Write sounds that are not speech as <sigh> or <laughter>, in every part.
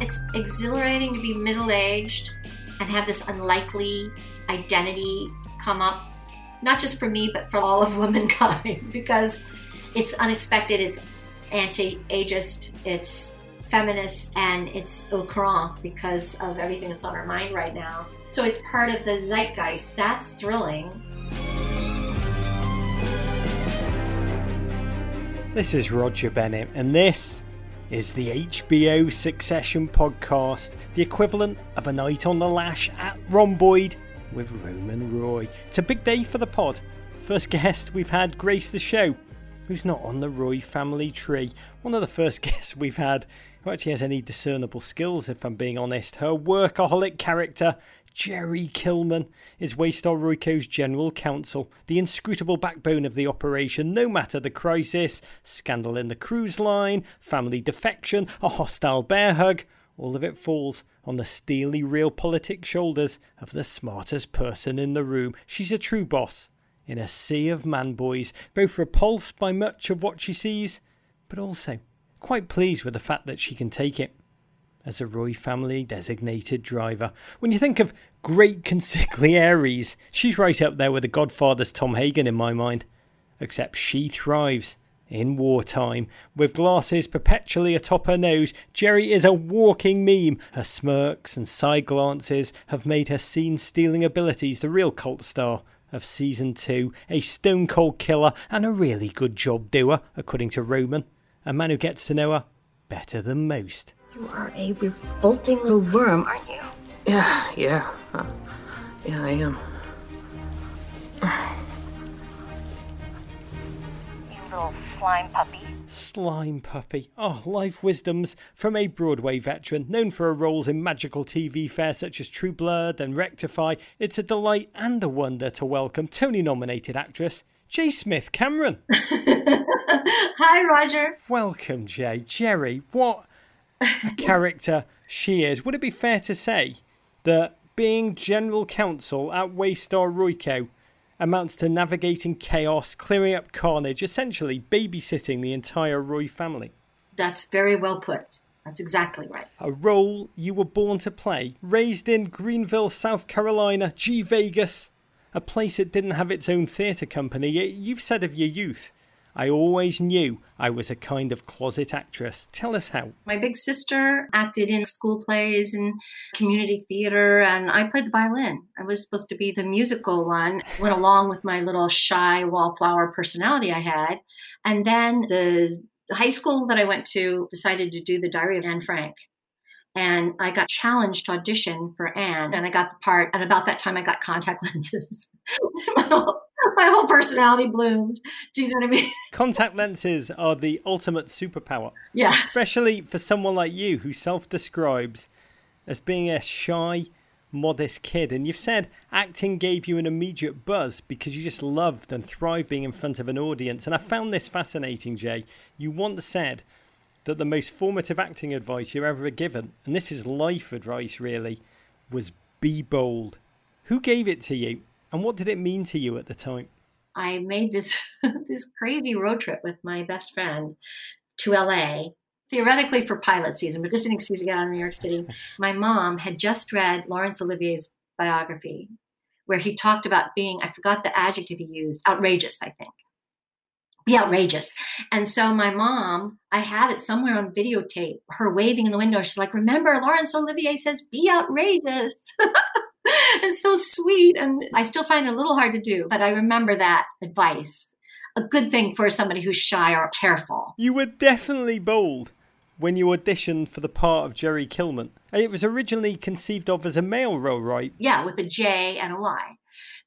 It's exhilarating to be middle aged and have this unlikely identity come up, not just for me, but for all of <laughs> womankind, because it's unexpected, it's anti ageist, it's feminist, and it's au courant because of everything that's on our mind right now. So it's part of the zeitgeist. That's thrilling. This is Roger Bennett, and this is the HBO Succession podcast, the equivalent of a night on the lash at Rhomboid with Roman Roy. It's a big day for the pod. First guest we've had grace the show, who's not on the Roy family tree. One of the first <laughs> guests we've had who actually has any discernible skills, if I'm being honest. Her workaholic character, Gerri Kellman is Waystar Royco's general counsel, the inscrutable backbone of the operation, no matter the crisis, scandal in the cruise line, family defection, a hostile bear hug, all of it falls on the steely real realpolitik shoulders of the smartest person in the room. She's a true boss in a sea of man boys, both repulsed by much of what she sees, but also quite pleased with the fact that she can take it as a Roy family designated driver. When you think of great <laughs> consigliaries, she's right up there with the Godfather's Tom Hagen in my mind. Except she thrives in wartime. With glasses perpetually atop her nose, Gerri is a walking meme. Her smirks and side glances have made her scene stealing abilities the real cult star of season 2, a stone cold killer and a really good job doer, according to Roman, a man who gets to know her better than most. You are a revolting little worm, aren't you? Yeah, yeah. Uh, yeah, I am. You little slime puppy. Slime Puppy. Oh, life wisdoms from a Broadway veteran, known for her roles in magical TV fare such as True Blood and Rectify. It's a delight and a wonder to welcome Tony nominated actress Jay Smith Cameron. <laughs> Hi, Roger. Welcome, Jay. Gerri, what a <laughs> character she is. Would it be fair to say that being general counsel at Waystar Royco amounts to navigating chaos, clearing up carnage, essentially babysitting the entire Roy family? That's very well put. That's exactly right. A role you were born to play, raised in Greenville, South Carolina, G Vegas, a place that didn't have its own theatre company. You've said of your youth, I always knew I was a kind of closet actress. Tell us how. My big sister acted in school plays and community theater, and I played the violin. I was supposed to be the musical one, went along with my little shy wallflower personality I had. And then the high school that I went to decided to do the Diary of Anne Frank. And I got challenged to audition for Anne, and I got the part. And about that time, I got contact <laughs> lenses. <laughs> <laughs> my, whole, personality bloomed. Do you know what I mean? <laughs> Contact lenses are the ultimate superpower. Yeah. Especially for someone like you who self describes as being a shy, modest kid. And you've said acting gave you an immediate buzz because you just loved and thrived being in front of an audience. And I found this fascinating, Jay. You once said that the most formative acting advice you're ever given, and this is life advice really, was be bold. Who gave it to you, and what did it mean to you at the time? I made this <laughs> this crazy road trip with my best friend to LA, theoretically for pilot season, but just an excuse to get out of New York City. <laughs> my mom had just read Laurence Olivier's biography, where he talked about being, I forgot the adjective he used, outrageous, I think be outrageous. And so my mom, I have it somewhere on videotape, her waving in the window. She's like, remember, Laurence Olivier says, be outrageous. <laughs> <laughs> it's so sweet. And I still find it a little hard to do, but I remember that advice. A good thing for somebody who's shy or careful. You were definitely bold when you auditioned for the part of Gerri Kellman. It was originally conceived of as a male role, right? Yeah, with a J and a Y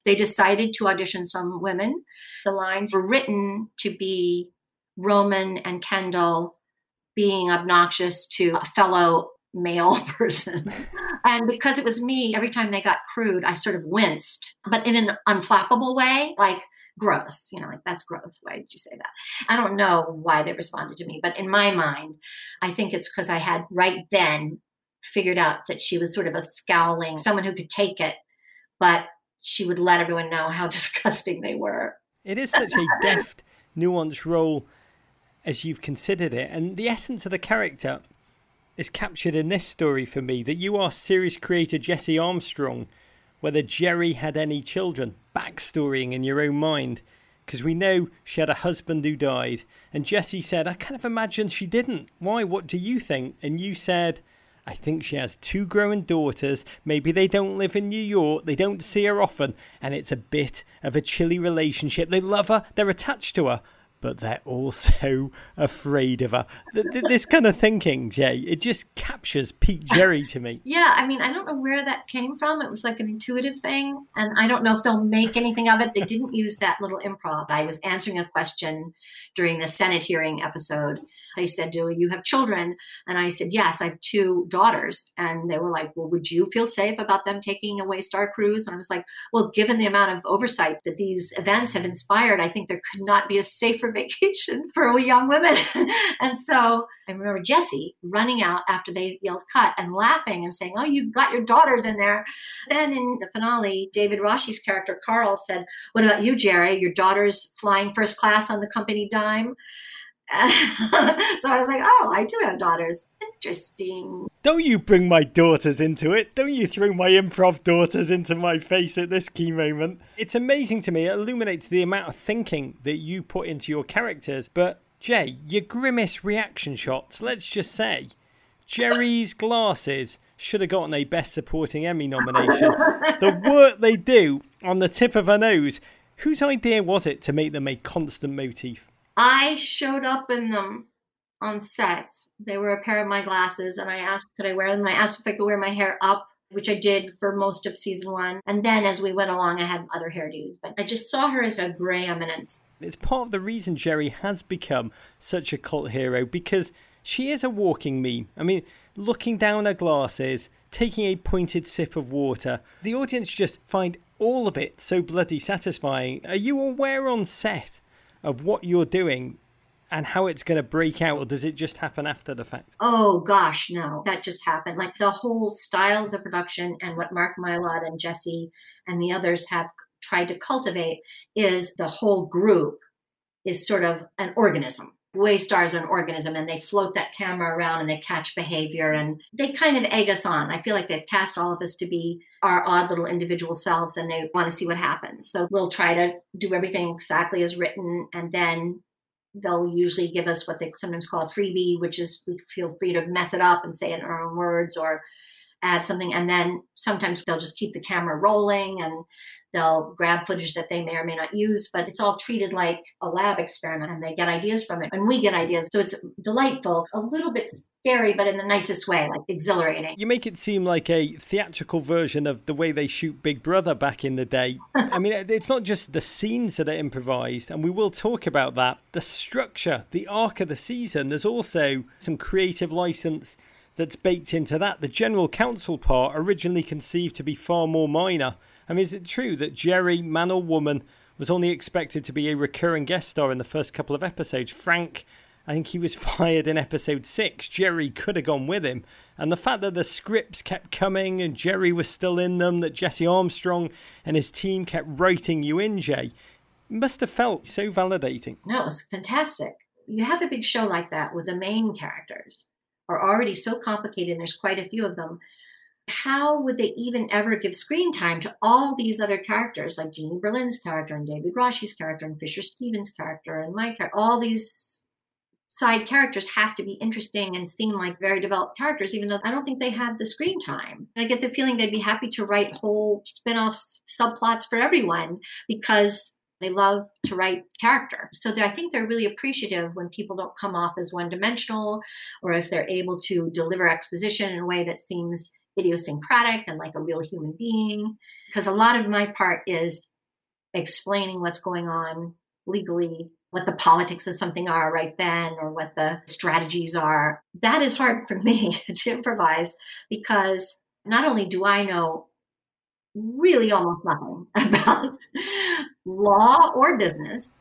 They decided to audition some women. The lines were written to be Roman and Kendall being obnoxious to a fellow male <laughs> person. and because it was me, every time they got crude, I sort of winced, but in an unflappable way, like gross, you know, like that's gross. Why did you say that? I don't know why they responded to me, but in my mind, I think it's because I had right then figured out that she was sort of a scowling, someone who could take it, but she would let everyone know how <laughs> disgusting they were. It is such a deft, nuanced role as you've considered it. And the essence of the character is captured in this story for me that you are series creator Jesse Armstrong, whether Gerri had any children, backstorying in your own mind. Because we know she had a husband who died. And Jesse said, I kind of imagine she didn't. Why? What do you think? And you said, I think she has two growing daughters. Maybe they don't live in New York. They don't see her often. And it's a bit of a chilly relationship. They love her. They're attached to her but they're also <laughs> afraid of her. This kind of thinking, Jay, it just captures Pete Gerri to me. Yeah, I mean, I don't know where that came from. It was like an intuitive thing, and I don't know if they'll make anything of it. They didn't use that little improv. I was answering a question during the Senate hearing episode. They said, Do you have children? And I said, Yes, I have two daughters. And they were like, Well, would you feel safe about them taking away Star Cruise? And I was like, Well, given the amount of oversight that these events have inspired, I think there could not be a safer vacation <laughs> for young women. <laughs> and so I remember Jesse running out after they yelled cut and laughing and saying, Oh, you've got your daughters in there. Then in the finale, David Rasche's character, Karl, said, What about you, Gerri? Your daughter's flying first class on the company dime? <laughs> so I was like, oh, I do have daughters. Interesting. Don't you bring my daughters into it. Don't you throw my improv daughters into my face at this key moment. It's amazing to me. It illuminates the amount of thinking that you put into your characters. But, Jay, your grimace reaction shots, let's just say, Gerri's glasses should have gotten a Best Supporting Emmy nomination. <laughs> the work they do on the tip of her nose, whose idea was it to make them a constant motif? I showed up in them on set. They were a pair of my glasses, and I asked, could I wear them? I asked if I could wear my hair up, which I did for most of season one. And then as we went along, I had other hairdos. But I just saw her as a gray eminence. It's part of the reason Gerri has become such a cult hero because she is a walking meme. I mean, looking down her glasses, taking a pointed sip of water, the audience just find all of it so bloody satisfying. Are you aware on set of what you're doing and how it's going to break out, or does it just happen after the fact? Oh gosh, no, that just happened. Like the whole style of the production and what Mark Mylod and Jesse and the others have tried to cultivate is the whole group is sort of an organism. Waystar is an organism and they float that camera around and they catch behavior and they kind of egg us on. I feel like they've cast all of us to be our odd little individual selves and they want to see what happens. So we'll try to do everything exactly as written and then they'll usually give us what they sometimes call a freebie, which is we feel free to mess it up and say it in our own words or add something. And then sometimes they'll just keep the camera rolling and they'll grab footage that they may or may not use, but it's all treated like a lab experiment and they get ideas from it. And we get ideas. So it's delightful, a little bit scary, but in the nicest way, like exhilarating. You make it seem like a theatrical version of the way they shoot Big Brother back in the day. I mean, it's not just the scenes that are improvised, and we will talk about that. The structure, the arc of the season, there's also some creative license that's baked into that. The general counsel part, originally conceived to be far more minor. I mean, is it true that Gerri, man or woman, was only expected to be a recurring guest star in the first couple of episodes? Frank, I think he was <laughs> fired in episode six. Gerri could have gone with him. And the fact that the scripts kept coming and Gerri was still in them, that Jesse Armstrong and his team kept writing you in, Jay, must have felt so validating. No, it was fantastic. You have a big show like that with the main characters are already so complicated, and there's quite a few of them. How would they even ever give screen time to all these other characters, like Jeannie Berlin's character and David Rasche's character and Fisher Stevens' character and my character? All these side characters have to be interesting and seem like very developed characters, even though I don't think they have the screen time. I get the feeling they'd be happy to write whole spin off subplots for everyone because they love to write character. So I think they're really appreciative when people don't come off as one dimensional or if they're able to deliver exposition in a way that seems idiosyncratic and like a real human being. Because a lot of my part is explaining what's going on legally, what the politics of something are right then, or what the strategies are. That is hard for me <laughs> to improvise because not only do I know really almost nothing <laughs> about law or business,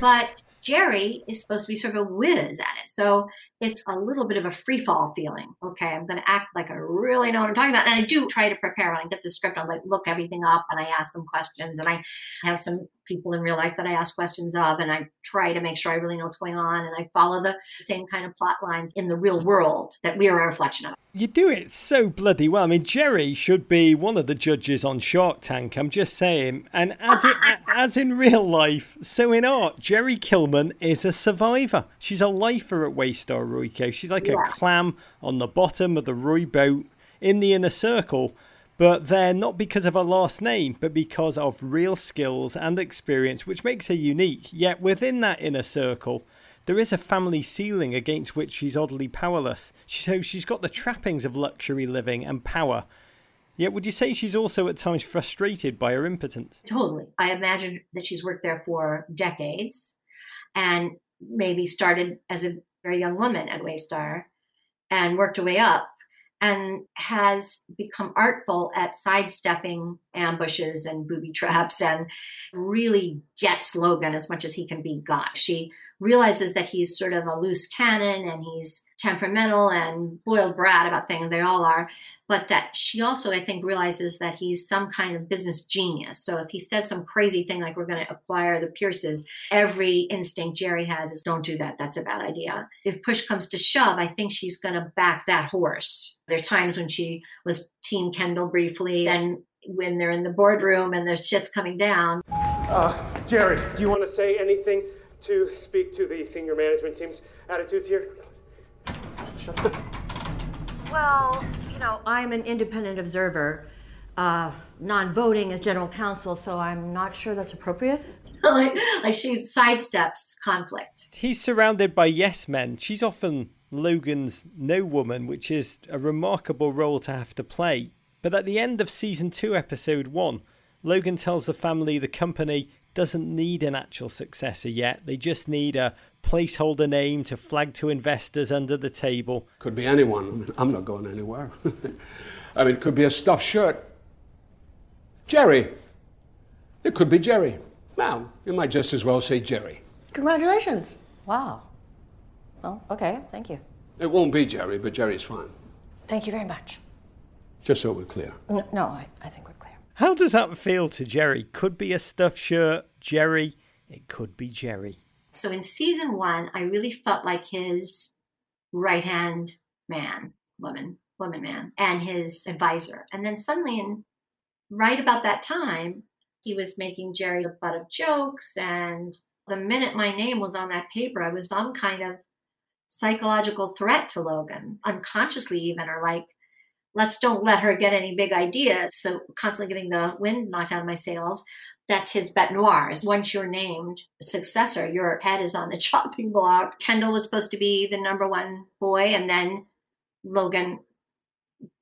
but Gerri is supposed to be sort of a whiz at it. So it's a little bit of a free fall feeling. Okay, I'm going to act like I really know what I'm talking about. And I do try to prepare when I get the script. I like look everything up and I ask them questions. And I have some people in real life that I ask questions of. And I try to make sure I really know what's going on. And I follow the same kind of plot lines in the real world that we are a reflection of. You do it so bloody well. I mean, Gerri should be one of the judges on Shark Tank. I'm just saying. And as it, <laughs> as in real life, so in art, Gerri Kellman is a survivor. She's a lifer at Waystar Royco. She's like yeah. a clam on the bottom of the Roy boat in the inner circle. But they're not because of her last name, but because of real skills and experience, which makes her unique. Yet within that inner circle, there is a family ceiling against which she's oddly powerless. So she's got the trappings of luxury living and power. Yet, would you say she's also at times frustrated by her impotence? Totally. I imagine that she's worked there for decades and maybe started as a very young woman at Waystar and worked her way up and has become artful at sidestepping ambushes and booby traps and really gets Logan as much as he can be got. She realizes that he's sort of a loose cannon and he's temperamental and boiled brat about things they all are. But that she also i think realizes that he's some kind of business genius. So if he says some crazy thing like we're going to acquire the pierces every instinct gerri has is don't do that that's a bad idea. If push comes to shove i think she's going to back that horse. There are times when she was team kendall briefly and when they're in the boardroom and the shit's coming down. Uh, gerri do you want to say anything to speak to the senior management team's attitudes here? Shut the. Well, you know, I'm an independent observer, uh, non voting as general counsel, so I'm not sure that's appropriate. <laughs> like, like she sidesteps conflict. He's surrounded by yes men. She's often Logan's no woman, which is a remarkable role to have to play. But at the end of season two, episode one, Logan tells the family the company doesn't need an actual successor yet. They just need a placeholder name to flag to investors under the table. Could be anyone. I <laughs> mean, I'm not going anywhere. <laughs> I mean, it could be a stuffed shirt. Gerri. It could be Gerri. Well, you might just as well say Gerri. Congratulations. Wow. Well, okay, thank you. It won't be Gerri, but Gerri's fine. Thank you very much. Just so we're clear. No, no I, I think we're clear. how does that feel to Gerri? Could be a stuffed shirt, Gerri. It could be Gerri. So in season one, I really felt like his right hand man, woman, woman man, and his advisor. And then suddenly, in right about that time, he was making Gerri the butt of jokes. And the minute my name was on that paper, I was some kind of psychological threat to Logan, unconsciously even, or like let's don't let her get any big ideas. So constantly getting the wind knocked out of my sails. That's his bet noir. Is once you're named successor, your head is on the <laughs> chopping block. Kendall was supposed to be the number one boy, and then Logan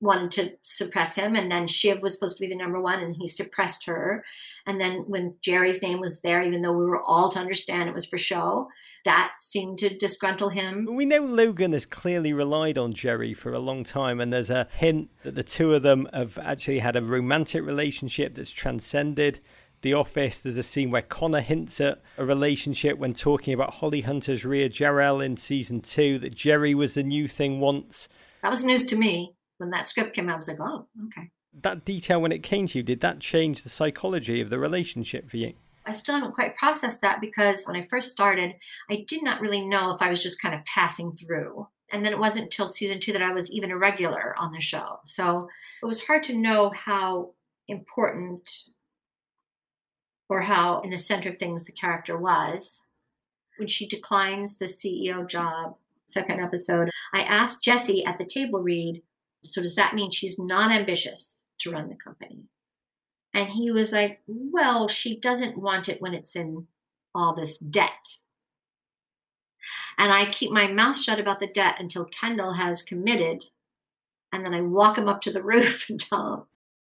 wanted to suppress him and then shiv was supposed to be the number one and he suppressed her and then when gerri's name was there even though we were all to understand it was for show that seemed to disgruntle him we know logan has clearly relied on gerri for a long time and there's a hint that the two of them have actually had a romantic relationship that's transcended the Office, there's a scene where Connor hints at a relationship when talking about Holly Hunter's Rhea Jarrell in season two, that Gerri was the new thing once. That was news to me when that script came out, I was like, oh, okay. That detail, when it came to you, did that change the psychology of the relationship for you? I still haven't quite processed that because when I first started, I did not really know if I was just kind of passing through. And then it wasn't until season two that I was even a regular on the show. So it was hard to know how important or how in the center of things the character was. When she declines the CEO job, second episode, I asked Jesse at the table read so does that mean she's not ambitious to run the company? And he was like, Well, she doesn't want it when it's in all this debt. And I keep my mouth shut about the debt until Kendall has committed. And then I walk him up to the <laughs> roof and tell him,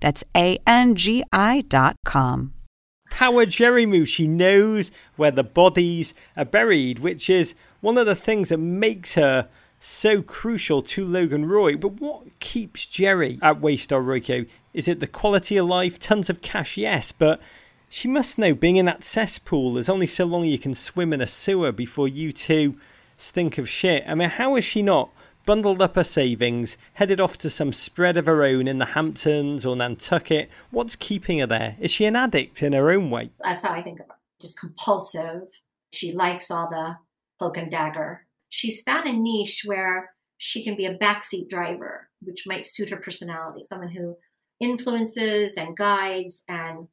That's A-N-G-I dot com. Power Jeri Moo. She knows where the bodies are buried, which is one of the things that makes her so crucial to Logan Roy. But what keeps Gerri at Waystar Royco? Is it the quality of life? Tons of cash, yes, but she must know being in that cesspool, there's only so long you can swim in a sewer before you two stink of shit. I mean, how is she not bundled up her savings, headed off to some spread of her own in the Hamptons or Nantucket? What's keeping her there? Is she an addict in her own way? That's how I think of her. Just compulsive. She likes all the cloak and dagger. She's found a niche where she can be a backseat driver, which might suit her personality. Someone who influences and guides and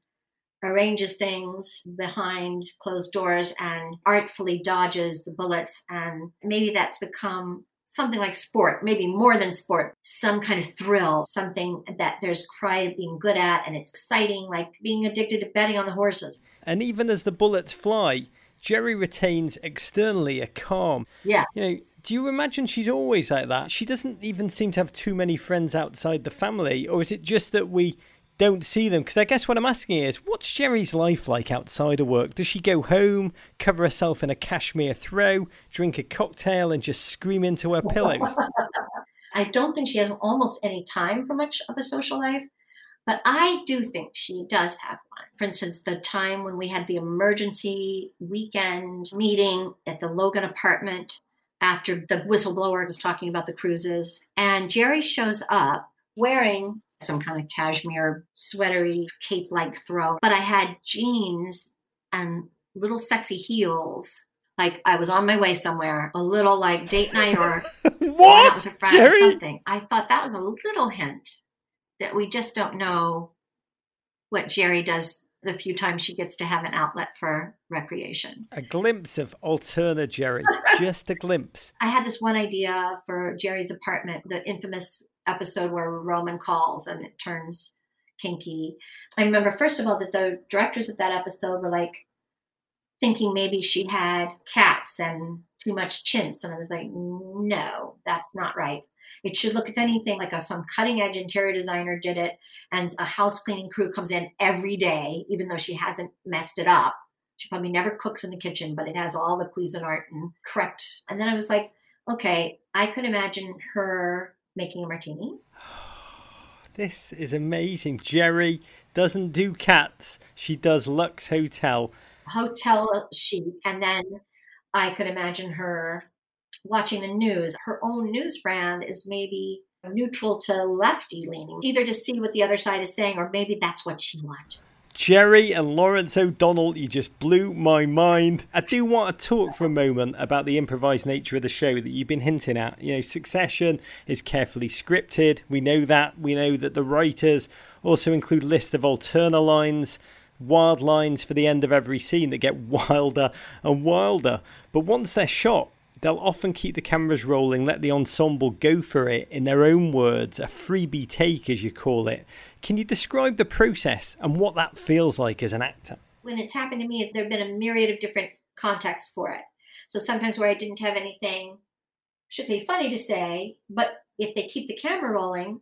arranges things behind closed doors and artfully dodges the bullets. And maybe that's become something like sport, maybe more than sport, some kind of thrill, something that there's pride of being good at and it's exciting, like being addicted to betting on the horses. And even as the bullets fly, Gerri retains externally a calm. Yeah. You know, do you imagine she's always like that? She doesn't even seem to have too many friends outside the family, or is it just that we don't see them. Because I guess what I'm asking is, what's Gerri's life like outside of work? Does she go home, cover herself in a cashmere throw, drink a cocktail, and just scream into her pillows? <laughs> I don't think she has almost any time for much of a social life, but I do think she does have one. For instance, the time when we had the emergency weekend meeting at the Logan apartment after the whistleblower was talking about the cruises, and Gerri shows up wearing some kind of cashmere sweatery cape like throw. But I had jeans and little sexy heels. Like I was on my way somewhere, a little like date night or <laughs> what? with a friend or something. I thought that was a little hint that we just don't know what Gerri does the few times she gets to have an outlet for recreation. A glimpse of Alterna Gerri, <laughs> just a glimpse. I had this one idea for Gerri's apartment, the infamous episode where Roman calls and it turns kinky. I remember, first of all, that the directors of that episode were like thinking maybe she had cats and too much chintz. And I was like, no, that's not right. It should look, if anything, like a, some cutting edge interior designer did it, and a house cleaning crew comes in every day, even though she hasn't messed it up. She probably never cooks in the kitchen, but it has all the Cuisinart and correct. And then I was like, okay, I could imagine her making a martini. <sighs> This is amazing. Gerri doesn't do cats, she does Lux Hotel. Hotel chic. And then I could imagine her watching the news. Her own news brand is maybe neutral to lefty leaning, either to see what the other side is saying, or maybe that's what she watches. Gerri and Lawrence O'Donnell, you just blew my mind. I do want to talk for a moment about the improvised nature of the show that you've been hinting at. You know, Succession is carefully scripted. We know that. We know that the writers also include lists of alterna lines, wild lines for the end of every scene that get <laughs> wilder and wilder. But once they're shot, They'll often keep the cameras rolling, let the ensemble go for it in their own words, a freebie take, as you call it. Can you describe the process and what that feels like as an actor? When it's happened to me, there have been a myriad of different contexts for it. So sometimes where I didn't have anything, should be funny to say, but if they keep the camera rolling,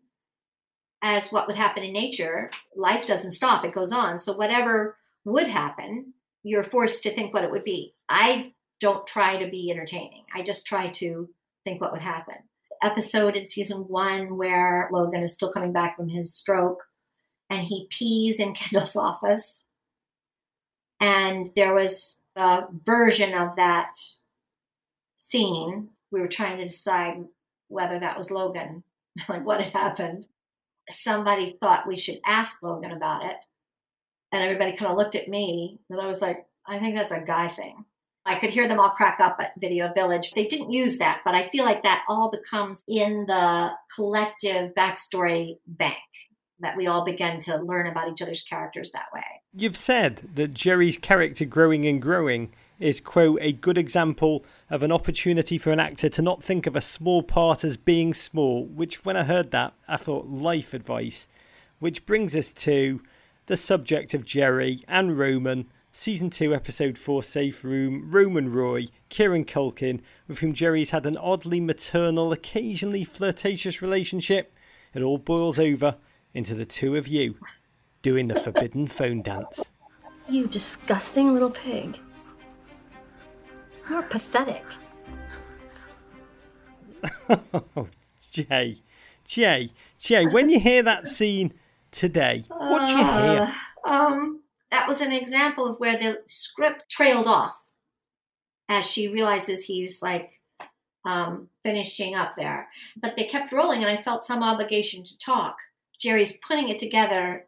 as what would happen in nature, life doesn't stop, it goes on. So whatever would happen, you're forced to think what it would be. I don't try to be entertaining. I just try to think what would happen. Episode in season one where Logan is still coming back from his stroke and he pees in <laughs> Kendall's office. And there was a version of that scene. We were trying to decide whether that was Logan, <laughs> like what had happened. Somebody thought we should ask Logan about it. And everybody kind of looked at me, and I was like, I think that's a guy thing. I could hear them all crack up at Video Village. They didn't use that, but I feel like that all becomes in the collective backstory bank. that we all begin to learn about each other's characters that way. You've said that Gerri's character growing and growing is, quote, a good example of an opportunity for an actor to not think of a small part as being small, which when I heard that, I thought life advice. Which brings us to the subject of Gerri and Roman, season 2, episode 4, Safe Room, Roman Roy, Kieran Culkin, with whom Gerri's had an oddly maternal, occasionally flirtatious relationship. It all boils over into the two of you doing the forbidden phone dance. You disgusting little pig. You're pathetic. oh, <laughs> Jay, Jay, Jay, when you hear that scene today, what do you hear? Uh, um, that was an example of where the script trailed off as she realizes he's like um, finishing up there. But they kept rolling, and I felt some obligation to talk. Gerri's putting it together,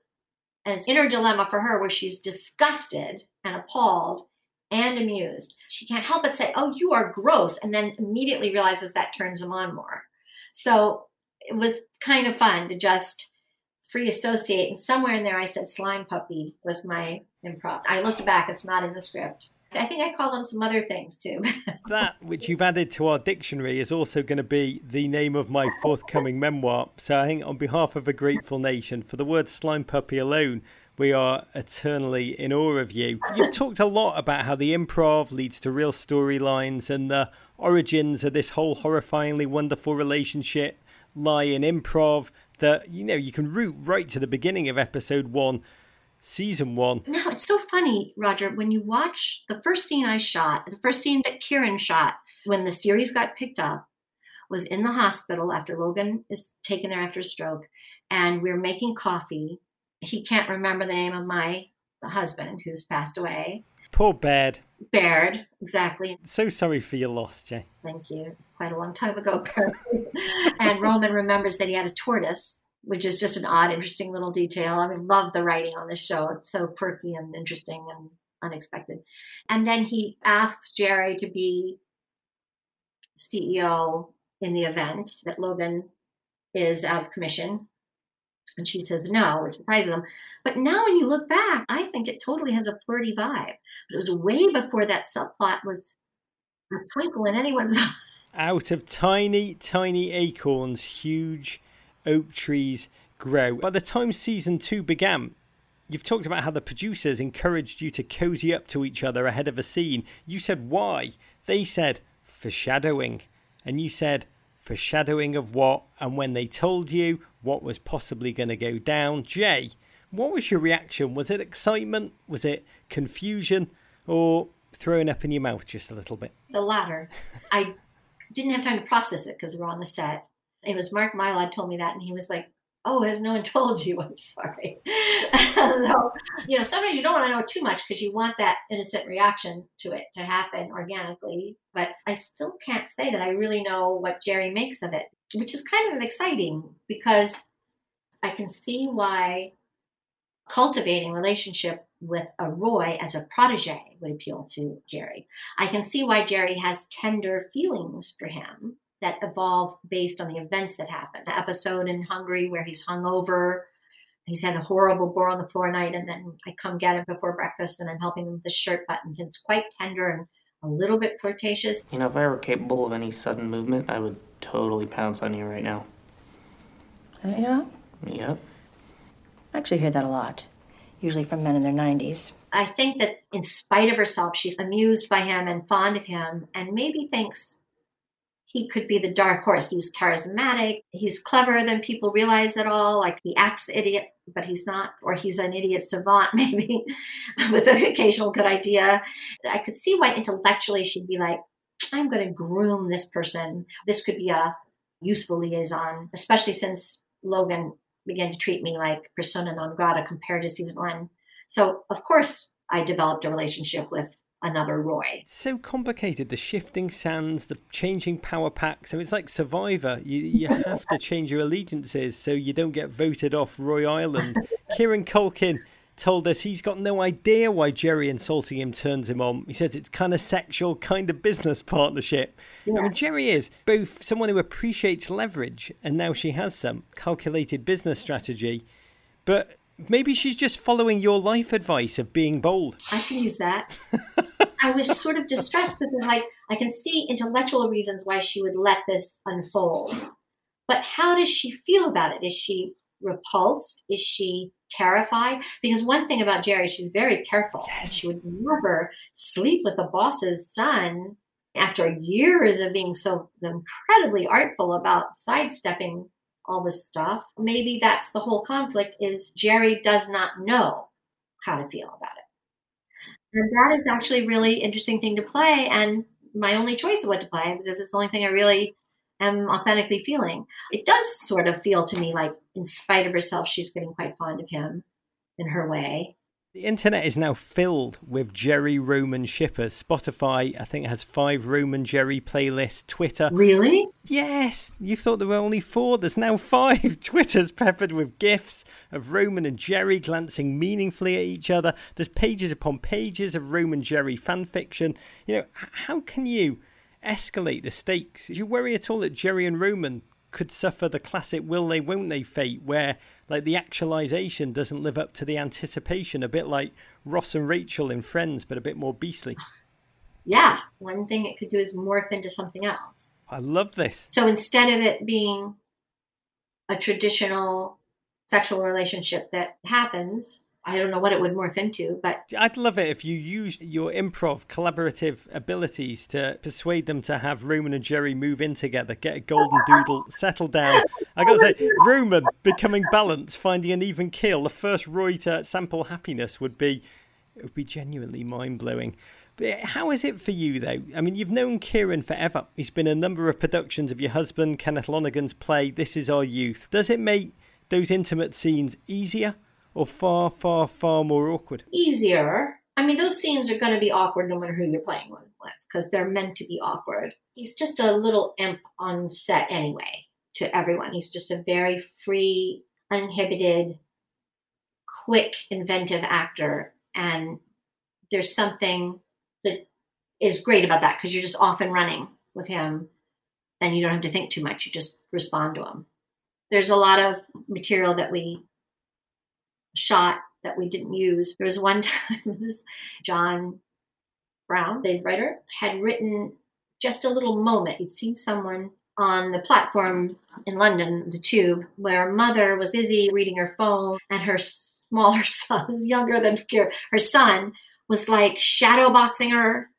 and it's inner dilemma for her where she's disgusted and appalled and amused. She can't help but say, Oh, you are gross, and then immediately realizes that turns him on more. So it was kind of fun to just free associate. And somewhere in there, I said slime puppy was my improv. I looked back, it's not in the script. I think I called them some other things too. <laughs> that which you've added to our dictionary is also going to be the name of my forthcoming memoir. So I think, on behalf of a grateful nation, for the word slime puppy alone, we are eternally in awe of you. You've talked a lot about how the improv leads to real storylines and the origins of this whole horrifyingly wonderful relationship lie in improv that you know you can root right to the beginning of episode one season one. No, it's so funny, Roger. When you watch the first scene I shot, the first scene that Kieran shot when the series got picked up was in the hospital after Logan is taken there after a stroke, and we're making coffee. He can't remember the name of my husband who's passed away. Poor Baird. Baird, exactly. So sorry for your loss, Jay. Thank you. It's quite a long time ago, <laughs> and Roman remembers that he had a tortoise which is just an odd, interesting little detail. I mean, love the writing on this show. It's so quirky and interesting and unexpected. And then he asks Gerri to be CEO in the event that Logan is out of commission. And she says no, which surprises them. But now when you look back, I think it totally has a flirty vibe. But it was way before that subplot was a twinkle in anyone's <laughs> eye. Out of tiny, tiny acorns, huge oak trees grow. By the time season two began, You've talked about how the producers encouraged you to cozy up to each other ahead of a scene. You said why? They said foreshadowing. And you said foreshadowing of what? And when they told you what was possibly going to go down, Jay, what was your reaction? Was it excitement? Was it confusion? Or throwing up in your mouth just a little bit? The latter. I didn't have time to process it because we're on the set. It was Mark Mylod told me that, and he was like, "Oh, has no one <laughs> told you?" I'm sorry. <laughs> so, you know, sometimes you don't want to know too much because you want that innocent reaction to it to happen organically. But I still can't say that I really know what Gerri makes of it, which is kind of exciting because I can see why cultivating relationship with a Roy as a protege would appeal to Gerri. I can see why Gerri has tender feelings for him that evolve based on the events that happen. The episode in Hungary where he's hung over, he's had a horrible bore on the floor night, and then I come get him before breakfast and I'm helping him with the shirt buttons. And It's quite tender and a little bit flirtatious. You know, if I were capable of any sudden movement, I would totally pounce on you right now. Uh, yeah? Yep. I actually hear that a lot, usually from men in their 90s. I think that in spite of herself, she's amused by him and fond of him, and maybe thinks he could be the dark horse. He's charismatic. He's cleverer than people realize at all. Like he acts the idiot, but he's not, or he's an idiot savant, <laughs> maybe, with an occasional good idea. I could see why intellectually she'd be like, I'm going to groom this person. This could be a useful liaison, especially since Logan began to treat me like persona non grata compared to season one. So, of course, I developed a relationship with another Roy. It's so complicated. The shifting sands, the changing power packs. I mean, it's like Survivor. You, you <laughs> have to change your allegiances so you don't get voted off Roy Island. <laughs> Kieran Culkin told us he's got no idea why Gerri insulting him turns him on. He says it's kind of sexual, kind of business partnership. Yeah. I mean, Gerri is both someone who appreciates leverage, and now she has some calculated business strategy. But maybe she's just following your life advice of being bold. I can use that. <laughs> I was sort of distressed because, like, I can see intellectual reasons why she would let this unfold. But how does she feel about it? Is she repulsed? Is she terrified? Because one thing about Gerri, she's very careful. Yes. She would never sleep with the boss's son after years of being so incredibly artful about sidestepping all this stuff. Maybe that's the whole conflict is Gerri does not know how to feel about it. And that is actually a really interesting thing to play and my only choice of what to play because it's the only thing I really am authentically feeling. It does sort of feel to me like, in spite of herself, she's getting quite fond of him in her way. The internet is now filled with Gerri Roman shippers. Spotify, I think, has five Roman Gerri playlists. Twitter. Really? Yes, you thought there were only four. There's now <laughs> five. Twitter's peppered with gifs of Roman and Gerri glancing meaningfully at each other. There's pages upon pages of Roman Gerri fan fiction. You know, how can you escalate the stakes? Did you worry at all that Gerri and Roman could suffer the classic will they, won't they fate where like the actualization doesn't live up to the anticipation, a bit like Ross and Rachel in Friends, but a bit more beastly? <sighs> Yeah. One thing it could do is morph into something else. I love this. So instead of it being a traditional sexual relationship that happens, I don't know what it would morph into, but I'd love it if you use your improv collaborative abilities to persuade them to have Roman and Gerri move in together, get a golden doodle, settle down. <laughs> I got to say, Roman becoming balanced, finding an even keel. The first Roy to sample happiness would be it would be genuinely mind blowing. How is it for you though? I mean, you've known Kieran forever. He's been in a number of productions of your husband Kenneth Lonergan's play This Is Our Youth. Does it make those intimate scenes easier? Or far, far, far more awkward? easier. I mean, those scenes are going to be awkward no matter who you're playing with because they're meant to be awkward. He's just a little imp on set anyway to everyone. He's just a very free, uninhibited, quick, inventive actor. And there's something that is great about that because you're just off and running with him and you don't have to think too much. You just respond to him. There's a lot of material that we shot that we didn't use. There was one <laughs> time this Jon Brown, the writer, had written just a little moment. He'd seen someone on the platform in London, the tube, where mother was busy reading her phone and her smaller <laughs> son, younger than her son, was like shadowboxing her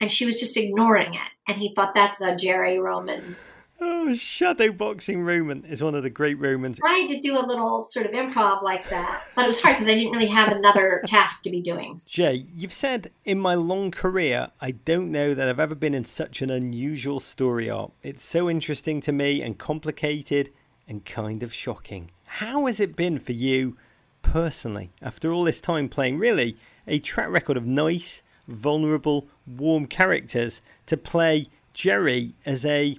and she was just ignoring it. And he thought that's a Gerri Roman Oh, shadowboxing Roman is one of the great Romans. tried to do a little sort of improv like that, but it was hard because I didn't really have another task to be doing. Jay, you've said in my long career, I don't know that I've ever been in such an unusual story arc. It's so interesting to me and complicated and kind of shocking. How has it been for you personally after all this time playing really a track record of nice, vulnerable, warm characters to play Gerri as a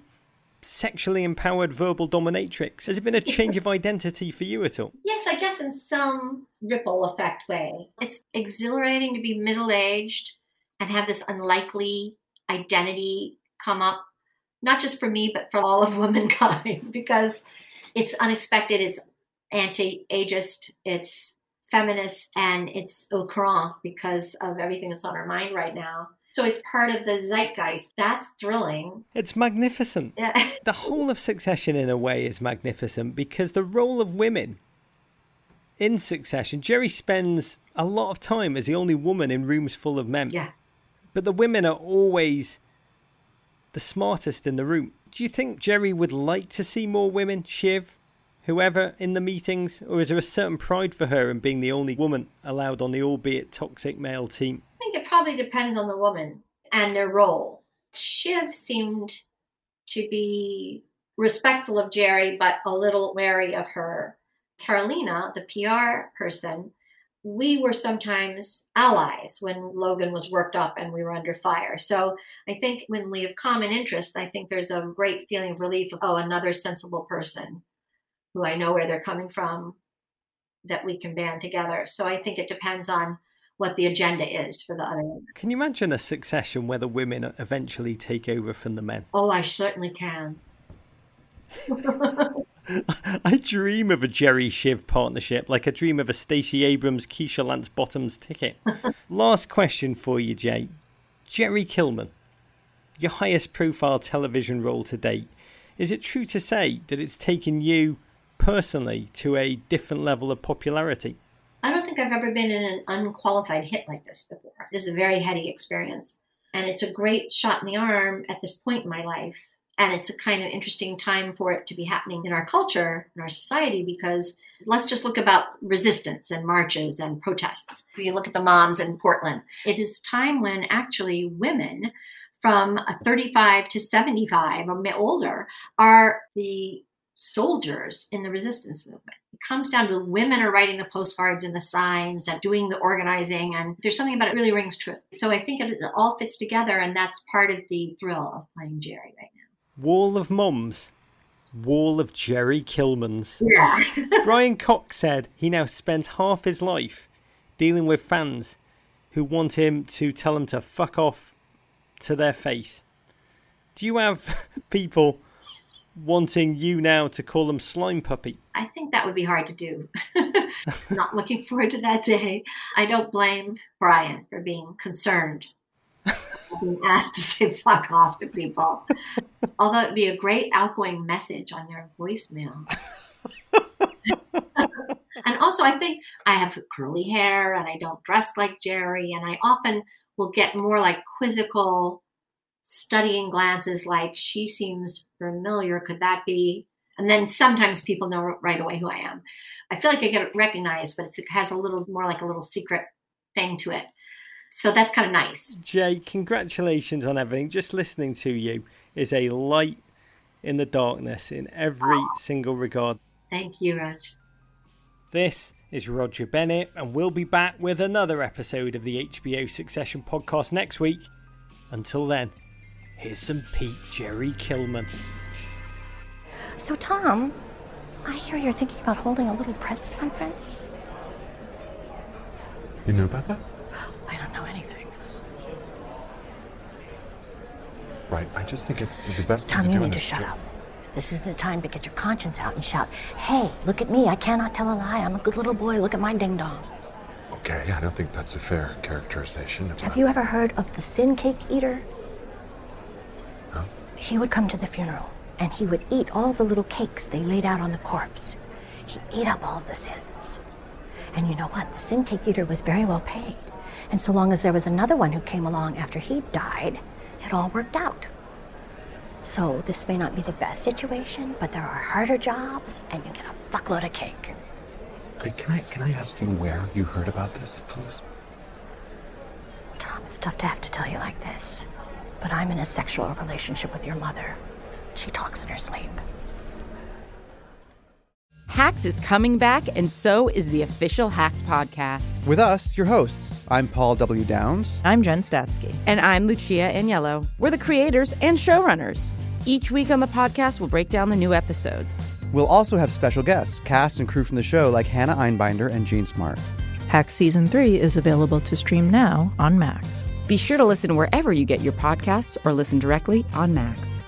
sexually empowered verbal dominatrix? Has it been a change of <laughs> identity for you at all? Yes, I guess in some ripple effect way. It's exhilarating to be middle aged and have this unlikely identity come up, not just for me, but for all of <laughs> womankind, because it's unexpected, it's anti ageist, it's feminist, and it's au courant because of everything that's on our mind right now. So it's part of the zeitgeist. That's thrilling. It's magnificent. Yeah. <laughs> The whole of Succession, in a way, is magnificent because the role of women in Succession, Gerri spends a lot of time as the only woman in rooms full of men. Yeah. But the women are always the smartest in the room. Do you think Gerri would like to see more women, Shiv, whoever, in the meetings? Or is there a certain pride for her in being the only woman allowed on the albeit toxic male team? I think it probably depends on the woman and their role. Shiv seemed to be respectful of Gerri, but a little wary of her. Karolina, the PR person, we were sometimes allies when Logan was worked up and we were under fire. So I think when we have common interests, I think there's a great feeling of relief of, oh, another sensible person who I know where they're coming from that we can band together. So I think it depends on what the agenda is for the other. Can you imagine a succession where the women eventually take over from the men? Oh, I certainly can. <laughs> <laughs> I dream of a Gerri Shiv partnership, like I dream of a Stacey Abrams, Keisha Lance Bottoms ticket. <laughs> Last question for you, Jay. Gerri Kellman, your highest profile television role to date. Is it true to say that it's taken you personally to a different level of popularity? I don't think I've ever been in an unqualified hit like this before. This is a very heady experience. And it's a great shot in the arm at this point in my life. And it's a kind of interesting time for it to be happening in our culture, in our society, because let's just look about resistance and marches and protests. You look at the moms in Portland, it is time when actually women from 35 to 75 or older are the soldiers in the resistance movement. It comes down to the women are writing the postcards and the signs and doing the organizing, and there's something about it really rings true. So I think it, all fits together, and that's part of the thrill of playing Gerri right now. Wall of Mums. Wall of Gerri Kellmans. Yeah. <laughs> Brian Cox said he now spends half his life dealing with fans who want him to tell them to fuck off to their face. Do you have <laughs> people wanting you now to call them slime puppy? I think that would be hard to do. <laughs> Not looking forward to that day. I don't blame Brian for being concerned. <laughs> being asked to say fuck off to people. Although it'd be a great outgoing message on your voicemail. <laughs> and also, I think I have curly hair and I don't dress like Gerri, and I often will get more like quizzical studying glances like she seems familiar. Could that be? And then sometimes people know right away who i am. I feel like i get recognized but it has a little more like a little secret thing to it. So that's kind of nice. Jay congratulations on everything. Just listening to you is a light in the darkness in every oh. single regard. Thank you raj. This is Roger Bennett, and we'll be back with another episode of the HBO Succession podcast next week. Until then, Here's some Pete Gerri Kellman. So, Tom, I hear you're thinking about holding a little press conference. You know about that? I don't know anything. Right, I just think it's the best Tom, thing to do. you need to shut up. This isn't the time to get your conscience out and shout, Hey, look at me. I cannot tell a lie. I'm a good little boy. Look at my ding dong. Okay, I don't think that's a fair characterization. Have you ever heard of the sin cake eater? He would come to the funeral and he would eat all the little cakes they laid out on the corpse. He ate up all the sins. And you know what? The sin cake eater was very well paid. And so long as there was another one who came along after he died, it all worked out. So this may not be the best situation, but there are harder jobs and you get a fuckload of cake. Can I can I ask you where you heard about this, please? Tom, it's tough to have to tell you like this. But I'm in a sexual relationship with your mother. She talks in her sleep. Hacks is coming back, and so is the official Hacks podcast. With us, your hosts. I'm Paul W. Downs. I'm Jen Statsky. And I'm Lucia Aniello. We're the creators and showrunners. Each week on the podcast, we'll break down the new episodes. We'll also have special guests, cast and crew from the show like Hannah Einbinder and Jean Smart. Hacks Season 3 is available to stream now on Max. Be sure to listen wherever you get your podcasts or listen directly on Max.